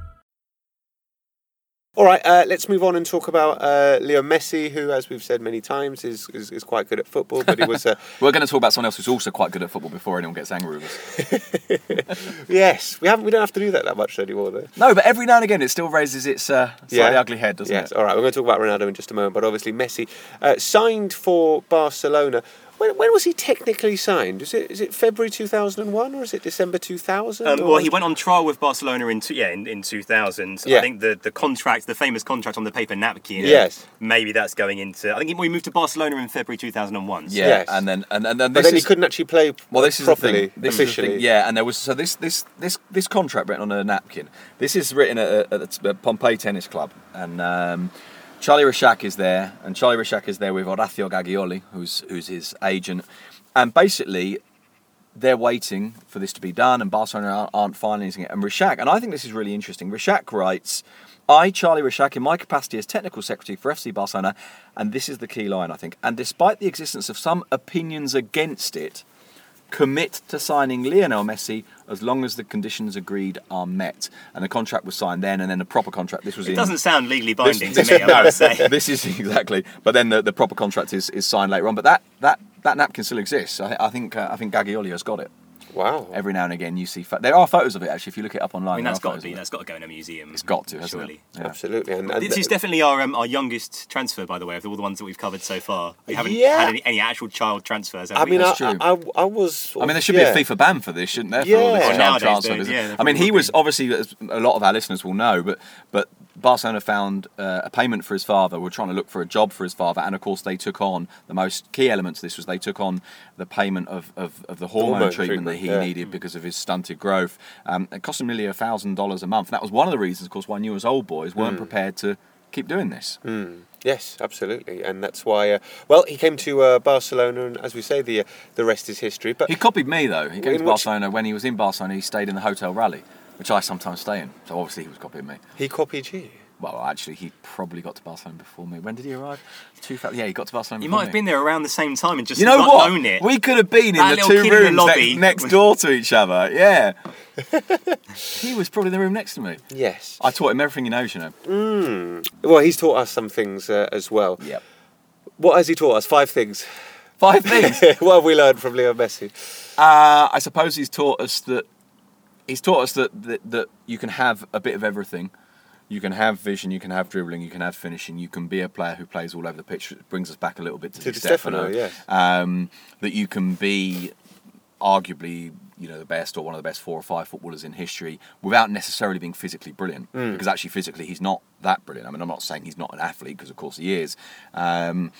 [SPEAKER 2] All right, uh, let's move on and talk about uh, Leo Messi, who, as we've said many times, is, is, is quite good at football, but he was uh,
[SPEAKER 3] We're going to talk about someone else who's also quite good at football before anyone gets angry with us.
[SPEAKER 2] yes, we haven't we don't have to do that that much anymore, though.
[SPEAKER 3] No, but every now and again it still raises its uh, slightly
[SPEAKER 2] Yeah.
[SPEAKER 3] ugly head, doesn't
[SPEAKER 2] yes.
[SPEAKER 3] it?
[SPEAKER 2] All right, we're going to talk about Ronaldo in just a moment, but obviously Messi uh, signed for Barcelona. When, when was he technically signed? Is it is it February two thousand and one or is it December two thousand?
[SPEAKER 4] Um, well, he went on trial with Barcelona in two, yeah in, in 2000.
[SPEAKER 2] Yeah.
[SPEAKER 4] I think the, the contract, the famous contract on the paper napkin.
[SPEAKER 2] Yes.
[SPEAKER 4] Maybe that's going into. I think he we moved to Barcelona in February 2001. so-
[SPEAKER 3] Yeah,
[SPEAKER 2] Yes.
[SPEAKER 3] and then and, and then
[SPEAKER 2] But then
[SPEAKER 3] is,
[SPEAKER 2] he couldn't actually play
[SPEAKER 3] Well, this is
[SPEAKER 2] properly
[SPEAKER 3] the thing. This is the
[SPEAKER 2] officially.
[SPEAKER 3] thing. Yeah, and there was so this this this this contract written on a napkin. This is written at, at the Pompey Tennis Club, and um, Charlie Rexach is there, and Charlie Rexach is there with Horacio Gaggioli, who's who's his agent, and basically they're waiting for this to be done, and Barcelona aren't, finalising it. And Rexach, and I think this is really interesting. Rexach writes. I, Charlie Rexach, in my capacity as technical secretary for FC Barcelona, and this is the key line, I think, and despite the existence of some opinions against it, commit to signing Lionel Messi as long as the conditions agreed are met. And the contract was signed then, and then the proper contract. This was
[SPEAKER 4] It
[SPEAKER 3] in.
[SPEAKER 4] doesn't sound legally binding
[SPEAKER 3] this-
[SPEAKER 4] to me. I would say.
[SPEAKER 3] this is exactly. But then the, the proper contract is, is signed later on. But that that that napkin still exists. I, I think uh, I think Gaggioli has got it.
[SPEAKER 2] Wow.
[SPEAKER 3] Every now and again, you see. Pho- there are photos of it actually. If you look it up online,
[SPEAKER 4] I mean,
[SPEAKER 3] there
[SPEAKER 4] that's
[SPEAKER 3] are
[SPEAKER 4] got to be
[SPEAKER 3] it.
[SPEAKER 4] that's got to go in a museum.
[SPEAKER 3] It's got to, hasn't
[SPEAKER 4] surely.
[SPEAKER 3] it? Yeah.
[SPEAKER 2] Absolutely. And, and
[SPEAKER 4] This is definitely our um, our youngest transfer, by the way, of all the ones that we've covered so far. We haven't
[SPEAKER 2] Yeah.
[SPEAKER 4] had any, any actual child transfers. have
[SPEAKER 2] I
[SPEAKER 4] we?
[SPEAKER 2] mean, I,
[SPEAKER 3] true.
[SPEAKER 2] I, I, I was.
[SPEAKER 3] I mean, there should
[SPEAKER 2] yeah.
[SPEAKER 3] be a FIFA ban for this, shouldn't there? For
[SPEAKER 2] Yeah.
[SPEAKER 3] all this
[SPEAKER 2] Well,
[SPEAKER 3] child
[SPEAKER 4] nowadays
[SPEAKER 3] transfer
[SPEAKER 4] there- yeah,
[SPEAKER 3] I mean, he was
[SPEAKER 4] be.
[SPEAKER 3] obviously, as a lot of our listeners will know, but but Barcelona found uh, a payment for his father. We were trying to look for a job for his father, and of course, they took on the most key elements. of This was they took on the payment of, of, of the hormone,
[SPEAKER 2] Hormone
[SPEAKER 3] treatment, that he
[SPEAKER 2] yeah.
[SPEAKER 3] needed because of his stunted growth. Um, it cost him nearly a thousand dollars a month. And that was one of the reasons, of course, why as old boys weren't prepared to keep doing this.
[SPEAKER 2] Yes, absolutely, and that's why. Uh, well, he came to uh, Barcelona, and as we say, the uh, the rest is history. But
[SPEAKER 3] He copied me though. He came to Barcelona when he was in Barcelona. He stayed in the Hotel Rallye, which I sometimes stay in. So obviously he was copying me.
[SPEAKER 2] he copied you.
[SPEAKER 3] Well, actually, he probably got to Barcelona before me. When did he arrive? 2000. Yeah, he got to Barcelona.
[SPEAKER 4] You
[SPEAKER 3] before
[SPEAKER 4] might have
[SPEAKER 3] me.
[SPEAKER 4] been there around the same time and just
[SPEAKER 3] You know
[SPEAKER 4] not
[SPEAKER 3] what?
[SPEAKER 4] known it.
[SPEAKER 3] We could have been in
[SPEAKER 4] That
[SPEAKER 3] the two
[SPEAKER 4] kid in the
[SPEAKER 3] rooms
[SPEAKER 4] lobby
[SPEAKER 3] next, next door to each other. Yeah. he was probably in the room next to me.
[SPEAKER 2] Yes.
[SPEAKER 3] I taught him everything he knows, you know.
[SPEAKER 2] well, he's taught us some things uh, as well.
[SPEAKER 3] Yep.
[SPEAKER 2] What has he taught us? Five things.
[SPEAKER 3] Five things.
[SPEAKER 2] what have we learned from Leo Messi?
[SPEAKER 3] Uh, I suppose he's taught us that he's taught us that, that that you can have a bit of everything. You can have vision, you can have dribbling, you can have finishing. You can be a player who plays all over the pitch. It brings us back a little bit to,
[SPEAKER 2] To
[SPEAKER 3] Di
[SPEAKER 2] Stefano, yes.
[SPEAKER 3] Um, that you can be arguably you know the best or one of the best four or five footballers in history without necessarily being physically brilliant
[SPEAKER 2] Hmm.
[SPEAKER 3] because actually physically he's not that brilliant i mean i'm not saying he's not an athlete because of course he is um,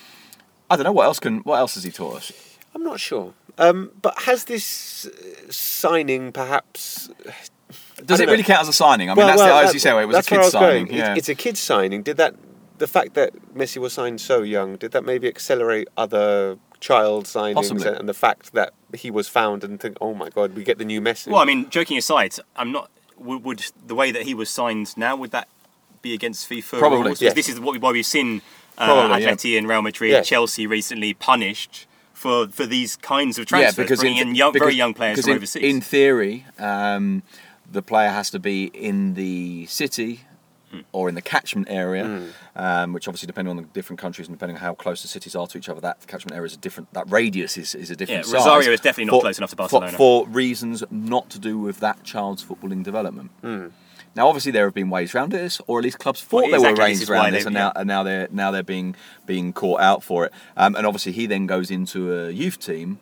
[SPEAKER 3] i don't know what else can what else has he taught us
[SPEAKER 2] I'm not sure. Um, but has this uh, signing perhaps
[SPEAKER 3] does it
[SPEAKER 2] don't
[SPEAKER 3] really count as a signing i mean
[SPEAKER 2] Well,
[SPEAKER 3] that's
[SPEAKER 2] well,
[SPEAKER 3] the, as
[SPEAKER 2] that-
[SPEAKER 3] you say it was a
[SPEAKER 2] that's
[SPEAKER 3] kid signing yeah.
[SPEAKER 2] It's, it's a kid signing. Did that the fact that Messi was signed so young did that maybe accelerate other child signings
[SPEAKER 3] Possibly.
[SPEAKER 2] and the fact that he was found and think, oh my god, we get the new Messi.
[SPEAKER 4] Well, I mean, joking aside, I'm not. Would, would the way that he was signed now would that be against FIFA
[SPEAKER 3] Probably,
[SPEAKER 4] rules? 'Cause
[SPEAKER 2] yes.
[SPEAKER 4] This is what we, why we've seen uh,
[SPEAKER 3] Probably, yeah.
[SPEAKER 4] Atleti and Real Madrid,
[SPEAKER 2] Yes.
[SPEAKER 4] Chelsea recently punished for for these kinds of
[SPEAKER 3] yeah
[SPEAKER 4] transfers,
[SPEAKER 3] because
[SPEAKER 4] bringing
[SPEAKER 3] in,
[SPEAKER 4] in young, very young players from
[SPEAKER 3] in,
[SPEAKER 4] overseas.
[SPEAKER 3] in theory um, the player has to be in the city
[SPEAKER 4] Hmm.
[SPEAKER 3] or in the catchment area, um, which obviously depending on the different countries and depending on how close the cities are to each other, that catchment area is a different. That radius is, is a different.
[SPEAKER 4] Yeah,
[SPEAKER 3] size
[SPEAKER 4] Rosario is definitely not close enough to Barcelona.
[SPEAKER 3] for, reasons not to do with that child's footballing development.
[SPEAKER 4] Hmm.
[SPEAKER 3] Now, obviously, there have been ways around this, or at least clubs thought
[SPEAKER 4] Well,
[SPEAKER 3] there
[SPEAKER 4] exactly,
[SPEAKER 3] were ways around this, and now, and now they're now they're being being caught out for it. Um, and obviously, he then goes into a youth team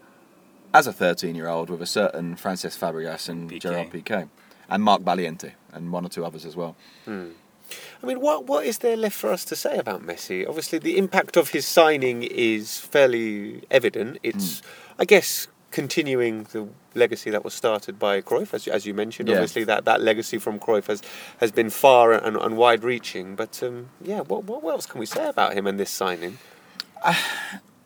[SPEAKER 3] as a 13 year old with a certain Francesc Fabregas and
[SPEAKER 4] Piqué.
[SPEAKER 3] Gerard Piqué, and Marc Valiente, and one or two others as well.
[SPEAKER 2] I mean, what what is there left for us to say about Messi? Obviously, the impact of his signing is fairly evident. It's,
[SPEAKER 3] Hmm.
[SPEAKER 2] I guess, continuing the legacy that was started by Cruyff, as, you- as you mentioned.
[SPEAKER 3] Yeah.
[SPEAKER 2] Obviously, that, that legacy from Cruyff has, has been far and, and wide reaching. But um, yeah, what, what else can we say about him and this signing?
[SPEAKER 3] I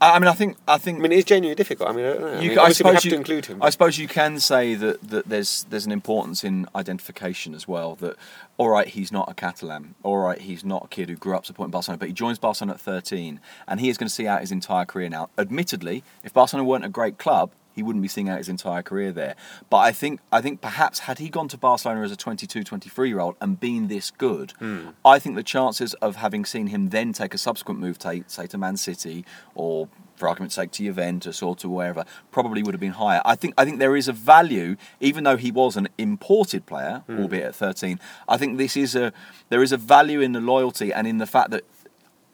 [SPEAKER 3] I mean, I think I think
[SPEAKER 2] I mean, it's genuinely difficult. I mean, I don't know. I
[SPEAKER 3] You
[SPEAKER 2] mean,
[SPEAKER 3] I suppose
[SPEAKER 2] have
[SPEAKER 3] you,
[SPEAKER 2] to include him.
[SPEAKER 3] I suppose you can say that, that there's there's an importance in identification as well. That all right, he's not a Catalan. All right, he's not a kid who grew up supporting Barcelona, but he joins Barcelona at 13, and he is going to see out his entire career now. Admittedly, if Barcelona weren't a great club. He wouldn't be seeing out his entire career there, but I think I think perhaps had he gone to Barcelona as a 22, 23 year old and been this good,
[SPEAKER 2] Hmm.
[SPEAKER 3] I think the chances of having seen him then take a subsequent move, to, say to Man City or for argument's sake, to Juventus or to wherever, probably would have been higher. I think I think there is a value, even though he was an imported player, albeit at 13. I think this is a there is a value in the loyalty and in the fact that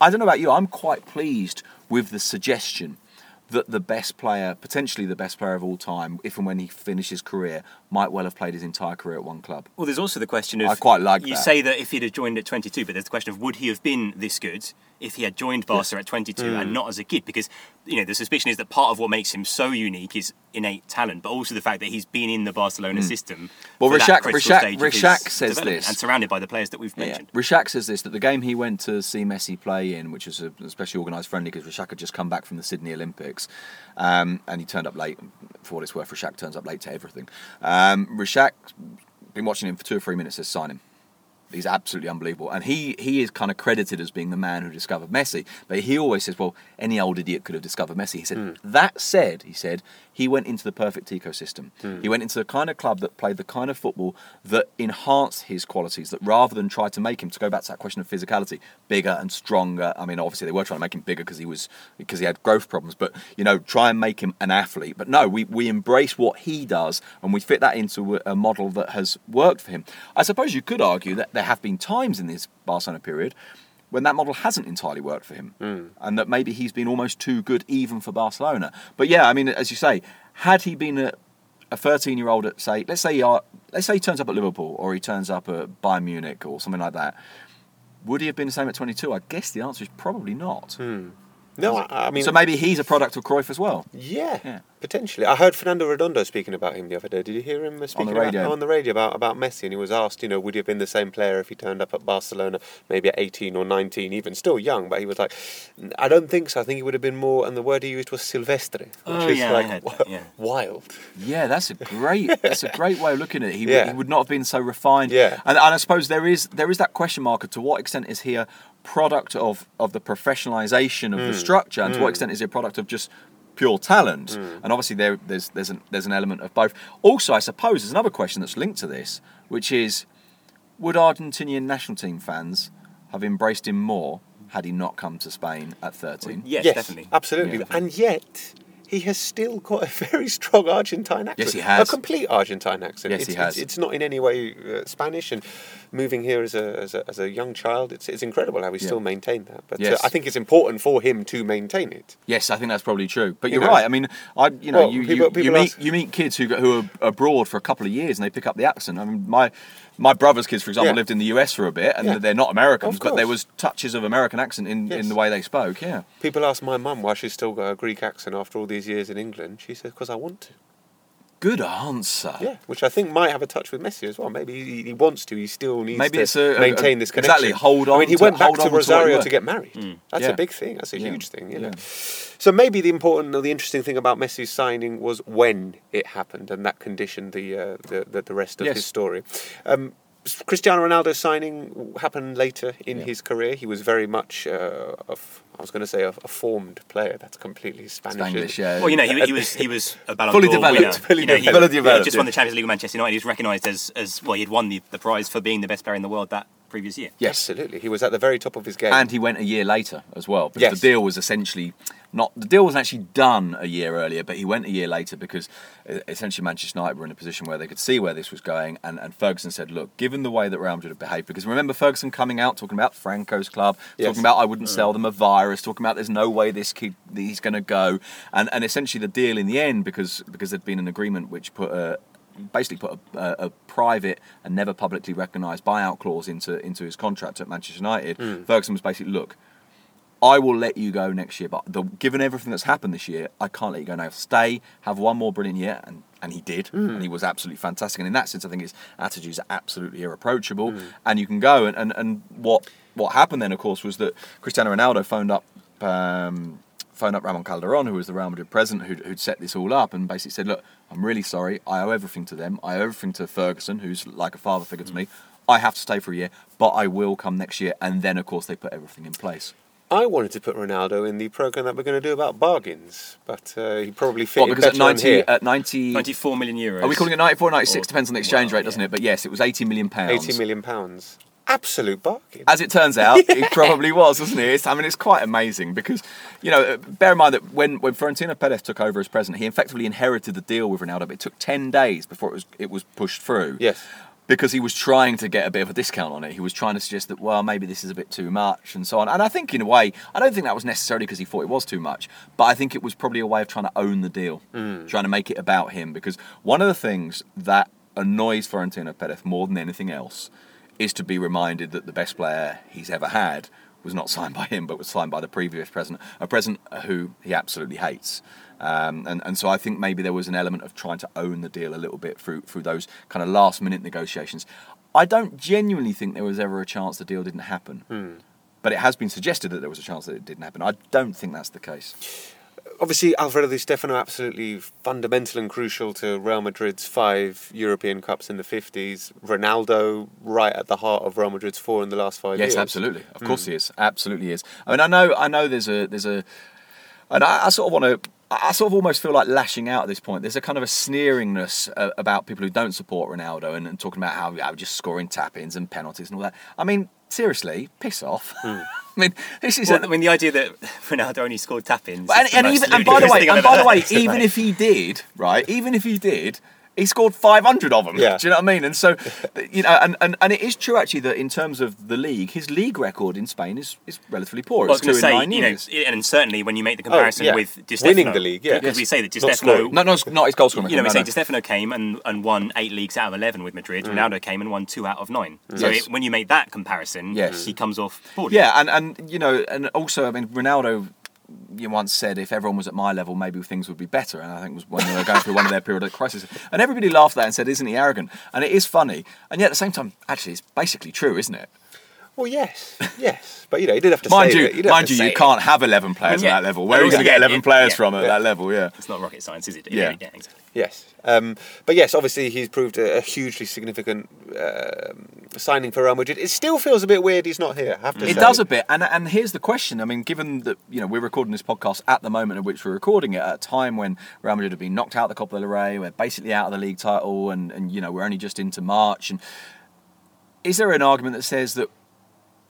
[SPEAKER 3] I don't know about you, I'm quite pleased with the suggestion that the best player, potentially the best player of all time, if and when he finishes career, might well have played his entire career at one club.
[SPEAKER 4] Well, there's also the question of
[SPEAKER 3] I quite like
[SPEAKER 4] you
[SPEAKER 3] that.
[SPEAKER 4] say that if he'd have joined at 22, but there's the question of would he have been this good if he had joined Barca at 22
[SPEAKER 3] Hmm.
[SPEAKER 4] and not as a kid? Because you know the suspicion is that part of what makes him so unique is innate talent, but also the fact that he's been in the Barcelona system.
[SPEAKER 3] Hmm. Well,
[SPEAKER 4] Rexach-
[SPEAKER 3] Rexach-
[SPEAKER 4] stage of his
[SPEAKER 3] Rexach says this.
[SPEAKER 4] and surrounded by the players that we've mentioned.
[SPEAKER 3] Yeah. Rexach says this that the game he went to see Messi play in, which was a especially organised friendly because Rexach had just come back from the Sydney Olympics, um, and he turned up late. For what it's worth, Rexach turns up late to everything. Um, Rexach been watching him for two or three minutes. Says sign him. He's absolutely unbelievable, and he he is kind of credited as being the man who discovered Messi. But he always says, "Well, any old idiot could have discovered Messi." He said, hmm. "That said, he said he went into the perfect ecosystem. Hmm. He went into the kind of club that played the kind of football that enhanced his qualities. That rather than try to make him, to go back to that question of physicality, bigger and stronger. I mean, obviously they were trying to make him bigger because he was because he had growth problems. But you know, try and make him an athlete. But no, we we embrace what he does, and we fit that into a, a model that has worked for him. I suppose you could argue that there have been times in this Barcelona period when that model hasn't entirely worked for him, hmm. and that maybe he's been almost too good even for Barcelona. But yeah, I mean, as you say, had he been a a 13 year old at say let's say he are, let's say he turns up at Liverpool or he turns up at Bayern Munich or something like that would he have been the same at 22 I guess the answer is probably not hmm.
[SPEAKER 2] No, I, I mean,
[SPEAKER 3] so maybe he's a product of Cruyff as well
[SPEAKER 2] Yeah,
[SPEAKER 3] Yeah.
[SPEAKER 2] potentially. I heard Fernando Redondo speaking about him the other day. Did you hear him speaking about-
[SPEAKER 3] radio.
[SPEAKER 2] on the radio about, about Messi? And he was asked, you know, would he have been the same player if he turned up at Barcelona, maybe at 18 or 19, even still young? But he was like, I don't think so. I think he would have been more, and the word he used was silvestre, which
[SPEAKER 4] Oh,
[SPEAKER 2] is
[SPEAKER 4] yeah,
[SPEAKER 2] like
[SPEAKER 4] yeah.
[SPEAKER 2] wild.
[SPEAKER 3] yeah that's a great that's a great way of looking at it he, would- he would not have been so refined
[SPEAKER 2] Yeah.
[SPEAKER 3] and, and I suppose there is there is that question marker to what extent is he a product of of the professionalization of the hmm. structure and to what hmm. extent is it a product of just pure talent hmm. and obviously there there's there's an there's an element of both also I suppose there's another question that's linked to this which is would Argentinian national team fans have embraced him more had he not come to Spain at 13
[SPEAKER 4] Yes,
[SPEAKER 2] yes,
[SPEAKER 4] definitely.
[SPEAKER 2] absolutely.
[SPEAKER 3] Yeah.
[SPEAKER 2] And yet, he has still got a very strong Argentine accent.
[SPEAKER 3] Yes, he has.
[SPEAKER 2] A complete Argentine accent.
[SPEAKER 3] Yes,
[SPEAKER 2] it's,
[SPEAKER 3] he has.
[SPEAKER 2] It's, it's not in any way uh, Spanish, and moving here as a, as a, as a young child, it's, it's incredible how he
[SPEAKER 3] Yeah.
[SPEAKER 2] still maintained that. But
[SPEAKER 3] Yes.
[SPEAKER 2] uh, I think it's important for him to maintain it.
[SPEAKER 3] Yes, I think that's probably true. But
[SPEAKER 2] You
[SPEAKER 3] you're
[SPEAKER 2] know-
[SPEAKER 3] right. I mean, I you know
[SPEAKER 2] Well,
[SPEAKER 3] you,
[SPEAKER 2] people-
[SPEAKER 3] you, you meet
[SPEAKER 2] ask-
[SPEAKER 3] you meet kids who who are abroad for a couple of years and they pick up the accent. I mean, my my brother's kids, for example,
[SPEAKER 2] Yeah.
[SPEAKER 3] lived in the US for a bit, and
[SPEAKER 2] Yeah.
[SPEAKER 3] they're not Americans, but there was touches of American accent in,
[SPEAKER 2] Yes.
[SPEAKER 3] in the way they spoke. Yeah.
[SPEAKER 2] People ask my mum why she's still got a Greek accent after all these years in England. She says, because I want to.
[SPEAKER 3] Good answer.
[SPEAKER 2] Yeah, which I think might have a touch with Messi as well. Maybe he, he wants to. He still needs
[SPEAKER 3] Maybe
[SPEAKER 2] to
[SPEAKER 3] it's a- a-
[SPEAKER 2] maintain this connection.
[SPEAKER 3] exactly, hold on.
[SPEAKER 2] I mean, he
[SPEAKER 3] to-
[SPEAKER 2] went back to
[SPEAKER 3] on to
[SPEAKER 2] Rosario to get married. That's
[SPEAKER 3] Yeah.
[SPEAKER 2] a big thing. That's a
[SPEAKER 3] Yeah.
[SPEAKER 2] huge thing. You
[SPEAKER 3] Yeah.
[SPEAKER 2] know. So maybe the important or the interesting thing about Messi's signing was when it happened, and that conditioned the uh, the, the the rest of
[SPEAKER 3] Yes.
[SPEAKER 2] his story. Um, Cristiano Ronaldo's signing happened later in
[SPEAKER 3] Yeah.
[SPEAKER 2] his career. He was very much uh, of I was going to say a, a formed player. That's completely Spanish.
[SPEAKER 3] Spanglish, yeah.
[SPEAKER 4] Well, you know, he, he uh, was he was a Ballon
[SPEAKER 3] Fully
[SPEAKER 4] d'Or
[SPEAKER 3] developed.
[SPEAKER 4] winner.
[SPEAKER 2] Fully
[SPEAKER 4] You know, he-
[SPEAKER 3] developed.
[SPEAKER 4] he
[SPEAKER 3] Fully
[SPEAKER 4] just won the Champions League with Manchester United. He was recognised as as well. He'd won the, the prize for being the best player in the world that previous year.
[SPEAKER 3] Yes.
[SPEAKER 2] Absolutely, he was at the very top of his game.
[SPEAKER 3] And he went a year later as well. Because
[SPEAKER 2] Yes.
[SPEAKER 3] the deal was essentially not the deal wasn't actually done a year earlier, but he went a year later because uh, essentially Manchester United were in a position where they could see where this was going, and, and Ferguson said, "Look, given the way that Real Madrid have behaved, because remember Ferguson coming out talking about Franco's club,
[SPEAKER 2] Yes.
[SPEAKER 3] talking about I wouldn't sell them a virus, talking about there's no way this kid he's going to go, and and essentially the deal in the end because because there'd been an agreement which put a basically put a, a, private and never publicly recognised buyout clause into into his contract at Manchester United. Hmm. Ferguson was basically, look, I will let you go next year, but the, given everything that's happened this year, I can't let you go now. Stay, have one more brilliant year, and, and he did, hmm. and he was absolutely fantastic. And in that sense, I think his attitudes are absolutely irreproachable, hmm. and you can go. And, and, and what what happened then, of course, was that Cristiano Ronaldo phoned up. Um, phoned up Ramon Calderon, who was the Real Madrid president, who'd, who'd set this all up, and basically said, "Look, I'm really sorry. I owe everything to them. I owe everything to Ferguson, who's like a father figure to me. I have to stay for a year, but I will come next year." And then, of course, they put everything in place.
[SPEAKER 2] I wanted to put Ronaldo in the program that we're going to do about bargains, but uh, he probably fit
[SPEAKER 3] What,
[SPEAKER 2] in
[SPEAKER 3] because at
[SPEAKER 2] better on
[SPEAKER 3] 90,
[SPEAKER 2] here.
[SPEAKER 3] at 90,
[SPEAKER 4] 94 million euros.
[SPEAKER 3] are we calling it 94 96?
[SPEAKER 4] Or-
[SPEAKER 3] Depends on the exchange
[SPEAKER 4] well,
[SPEAKER 3] rate, doesn't
[SPEAKER 4] yeah.
[SPEAKER 3] it? But yes, it was 80 million pounds.
[SPEAKER 2] 80 million pounds. Absolute bargain.
[SPEAKER 3] As it turns out, it probably was, wasn't it? It's, I mean, it's quite amazing because, you know, bear in mind that when, when Florentino Perez took over as president, he effectively inherited the deal with Ronaldo, but it took 10 days before it was, it was pushed through.
[SPEAKER 2] Yes.
[SPEAKER 3] Because he was trying to get a bit of a discount on it. He was trying to suggest that, well, maybe this is a bit too much and so on. And I think, in a way, I don't think that was necessarily because he thought it was too much, but I think it was probably a way of trying to own the deal, mm. trying to make it about him. Because one of the things that annoys Florentino Perez more than anything else is to be reminded that the best player he's ever had was not signed by him, but was signed by the previous president, a president who he absolutely hates. Um, and, and so I think maybe there was an element of trying to own the deal a little bit through through those kind of last minute negotiations. I don't genuinely think there was ever a chance the deal didn't happen. But it has been suggested that there was a chance that it didn't happen. I don't think that's the case.
[SPEAKER 2] Obviously, Alfredo Di Stefano absolutely fundamental and crucial to Real Madrid's five European Cups in the 50s. Ronaldo right at the heart of Real Madrid's four in the last five
[SPEAKER 3] Yes,
[SPEAKER 2] years.
[SPEAKER 3] Yes, absolutely. Of course hmm. he is. Absolutely is. I mean, I know, I know. There's a, there's a, and I, I sort of want to. I sort of almost feel like lashing out at this point. There's a kind of a sneeringness uh, about people who don't support Ronaldo and, and talking about how how just scoring tap-ins and penalties and all that. I mean, seriously, piss off. I mean, this is.
[SPEAKER 4] Well,
[SPEAKER 3] a-
[SPEAKER 4] I mean, the idea that Ronaldo only scored tap-ins.
[SPEAKER 3] and, and even and by the way, and by the way, even if he did, right? Even if he did, he scored 500 of them.
[SPEAKER 2] Yeah.
[SPEAKER 3] Do you know what I mean? And so, you know, and, and, and it is true actually that in terms of the league, his league record in Spain is, is relatively poor.
[SPEAKER 4] Well, I was
[SPEAKER 3] It's
[SPEAKER 4] going
[SPEAKER 3] two
[SPEAKER 4] to
[SPEAKER 3] in
[SPEAKER 4] say,
[SPEAKER 3] nine
[SPEAKER 4] you
[SPEAKER 3] years.
[SPEAKER 4] know, and certainly when you make the comparison
[SPEAKER 2] yeah.
[SPEAKER 4] with Di
[SPEAKER 2] Winning
[SPEAKER 4] Stefano,
[SPEAKER 2] the league, yeah.
[SPEAKER 4] because we say that Di
[SPEAKER 2] Not
[SPEAKER 4] Stefano,
[SPEAKER 2] scoring.
[SPEAKER 3] no, no, not his goal scoring.
[SPEAKER 4] you know, we
[SPEAKER 3] record,
[SPEAKER 4] say
[SPEAKER 3] no,
[SPEAKER 4] Di Stefano came and, and won eight leagues out of eleven with Madrid.
[SPEAKER 2] Mm.
[SPEAKER 4] Ronaldo came and won two out of nine. So
[SPEAKER 3] Yes.
[SPEAKER 4] it, when you make that comparison,
[SPEAKER 3] Yes.
[SPEAKER 4] he comes off poorly.
[SPEAKER 3] Yeah, and, and you know, and also, I mean, Ronaldo. You once said if everyone was at my level, maybe things would be better. And I think it was when they were going through one of their periodic crises. And everybody laughed at that and said, "Isn't he arrogant?" And it is funny. And yet at the same time, actually, it's basically true, isn't it?
[SPEAKER 2] Well, yes, yes. But, you know, he did have to
[SPEAKER 3] Mind
[SPEAKER 2] say
[SPEAKER 3] you,
[SPEAKER 2] it. He did have
[SPEAKER 3] mind you, you can't have eleven players
[SPEAKER 4] Yeah.
[SPEAKER 3] at that level. Where are you going to get eleven
[SPEAKER 4] yeah,
[SPEAKER 3] players
[SPEAKER 4] yeah.
[SPEAKER 3] from at
[SPEAKER 2] Yeah.
[SPEAKER 3] that level? Yeah.
[SPEAKER 4] It's not rocket science, is it?
[SPEAKER 3] Yeah.
[SPEAKER 4] yeah exactly.
[SPEAKER 2] Yes, um, but yes, obviously he's proved a, a hugely significant um signing for Real Madrid. It still feels a bit weird he's not here. I have to
[SPEAKER 3] It
[SPEAKER 2] say.
[SPEAKER 3] does a bit, and and here's the question. I mean, given that you know we're recording this podcast at the moment at which we're recording it, at a time when Real Madrid have been knocked out of the Copa del Rey, we're basically out of the league title, and and you know we're only just into March. And is there an argument that says that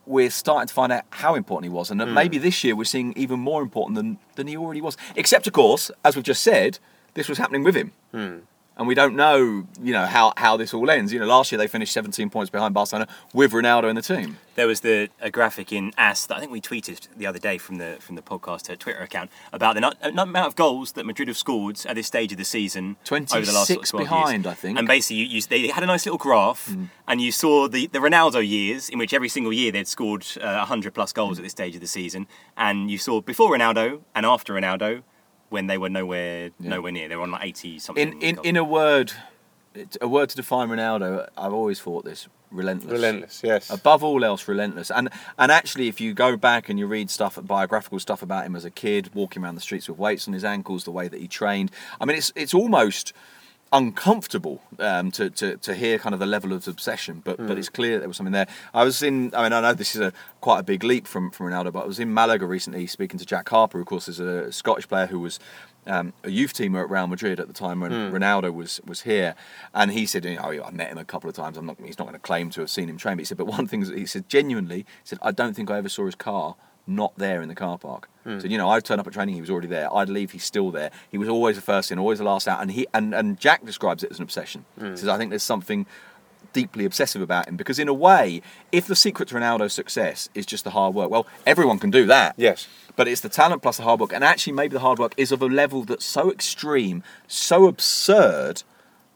[SPEAKER 3] we're starting to find out how important he was, and that hmm. maybe this year we're seeing even more important than than he already was. Except, of course, as we've just said, this was happening with him. Hmm. And we don't know, you know, how, how this all ends. You know, last year they finished 17 points behind Barcelona with Ronaldo in the team.
[SPEAKER 4] There was the a graphic in AS that I think we tweeted the other day from the from the podcast uh, Twitter account about the not, not amount of goals that Madrid have scored at this stage of the season over the last sort
[SPEAKER 3] 26
[SPEAKER 4] of 12
[SPEAKER 3] behind,
[SPEAKER 4] years.
[SPEAKER 3] I think.
[SPEAKER 4] And basically, you, you, they had a nice little graph, and you saw the, the Ronaldo years in which every single year they'd scored uh, 100 plus goals at this stage of the season, and you saw before Ronaldo and after Ronaldo when they were nowhere nowhere near. They were on like 80 something.
[SPEAKER 3] In in, in a word, it- a word to define Ronaldo, I've always thought this relentless.
[SPEAKER 2] Relentless, yes.
[SPEAKER 3] Above all else, relentless. And and actually, if you go back and you read stuff, biographical stuff about him as a kid, walking around the streets with weights on his ankles, the way that he trained, I mean, it's it's almost uncomfortable um, to, to, to hear kind of the level of obsession, but but it's clear there was something there. I was in, I mean, I know this is a quite a big leap from, from Ronaldo, but I was in Malaga recently speaking to Jack Harper, who, of course, is a Scottish player who was um, a youth teamer at Real Madrid at the time when Ronaldo was was here, and he said, you know, I met him a couple of times. I'm not, he's not going to claim to have seen him train, but he said, but one thing he said genuinely, he said, I don't think I ever saw his car not there in the car park. Hmm. So you know, I'd turn up at training, he was already there. I'd leave, he's still there. He was always the first in, always the last out, and he and, and Jack describes it as an obsession. Hmm. He says, I think there's something deeply obsessive about him because in a way, if the secret to Ronaldo's success is just the hard work, well, everyone can do that.
[SPEAKER 2] Yes.
[SPEAKER 3] But it's the talent plus the hard work, and actually, maybe the hard work is of a level that's so extreme, so absurd,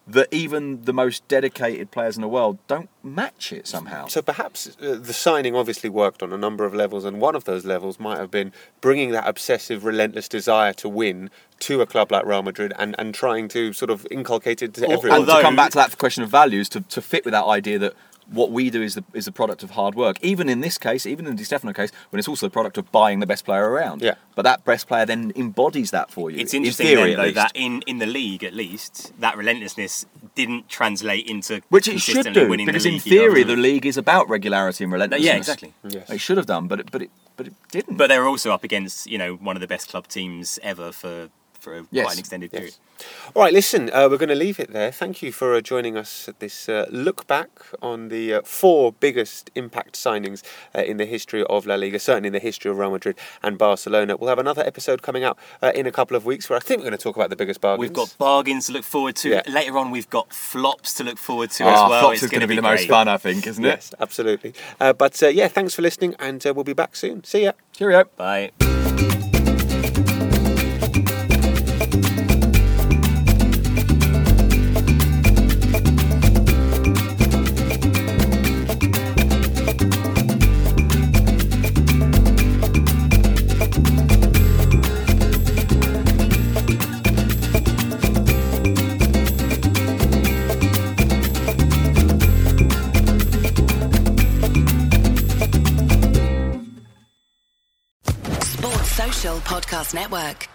[SPEAKER 3] that even the most dedicated players in the world don't match it somehow.
[SPEAKER 2] So perhaps uh, the signing obviously worked on a number of levels, and one of those levels might have been bringing that obsessive, relentless desire to win to a club like Real Madrid and, and trying to sort of inculcate it to everyone.
[SPEAKER 3] And to come back to that question of values, to, to fit with that idea that what we do is the is the product of hard work. Even in this case, even in the Di Stefano case, when it's also the product of buying the best player around.
[SPEAKER 2] Yeah.
[SPEAKER 3] But that best player then embodies that for you.
[SPEAKER 4] It's
[SPEAKER 3] in
[SPEAKER 4] interesting
[SPEAKER 3] theory,
[SPEAKER 4] then, though that in, in the league at least that relentlessness didn't translate into
[SPEAKER 3] Which it should
[SPEAKER 4] consistently
[SPEAKER 3] do,
[SPEAKER 4] winning
[SPEAKER 3] because
[SPEAKER 4] the
[SPEAKER 3] in
[SPEAKER 4] league, you know?
[SPEAKER 3] theory the league is about regularity and relentlessness.
[SPEAKER 4] Yeah, exactly.
[SPEAKER 2] Yes.
[SPEAKER 3] It should have done, but it, but it but it didn't.
[SPEAKER 4] But they were also up against you know one of the best club teams ever for for a,
[SPEAKER 3] Yes.
[SPEAKER 4] quite an extended period.
[SPEAKER 2] All right, listen, uh, we're going to leave it there. Thank you for uh, joining us at this uh, look back on the uh, four biggest impact signings uh, in the history of La Liga, certainly in the history of Real Madrid and Barcelona. We'll have another episode coming out uh, in a couple of weeks where I think we're going to talk about the biggest bargains.
[SPEAKER 4] We've got bargains to look forward to.
[SPEAKER 2] Yeah.
[SPEAKER 4] Later on, we've got flops to look forward to
[SPEAKER 3] Ah,
[SPEAKER 4] as well.
[SPEAKER 3] Flops
[SPEAKER 4] It's
[SPEAKER 3] is going to
[SPEAKER 4] gonna
[SPEAKER 3] be the most fun, I think, isn't it?
[SPEAKER 2] Yes, absolutely. Uh, but uh, yeah, thanks for listening, and uh, we'll be back soon. See ya.
[SPEAKER 3] Cheerio.
[SPEAKER 4] Bye.
[SPEAKER 6] Podcast Network.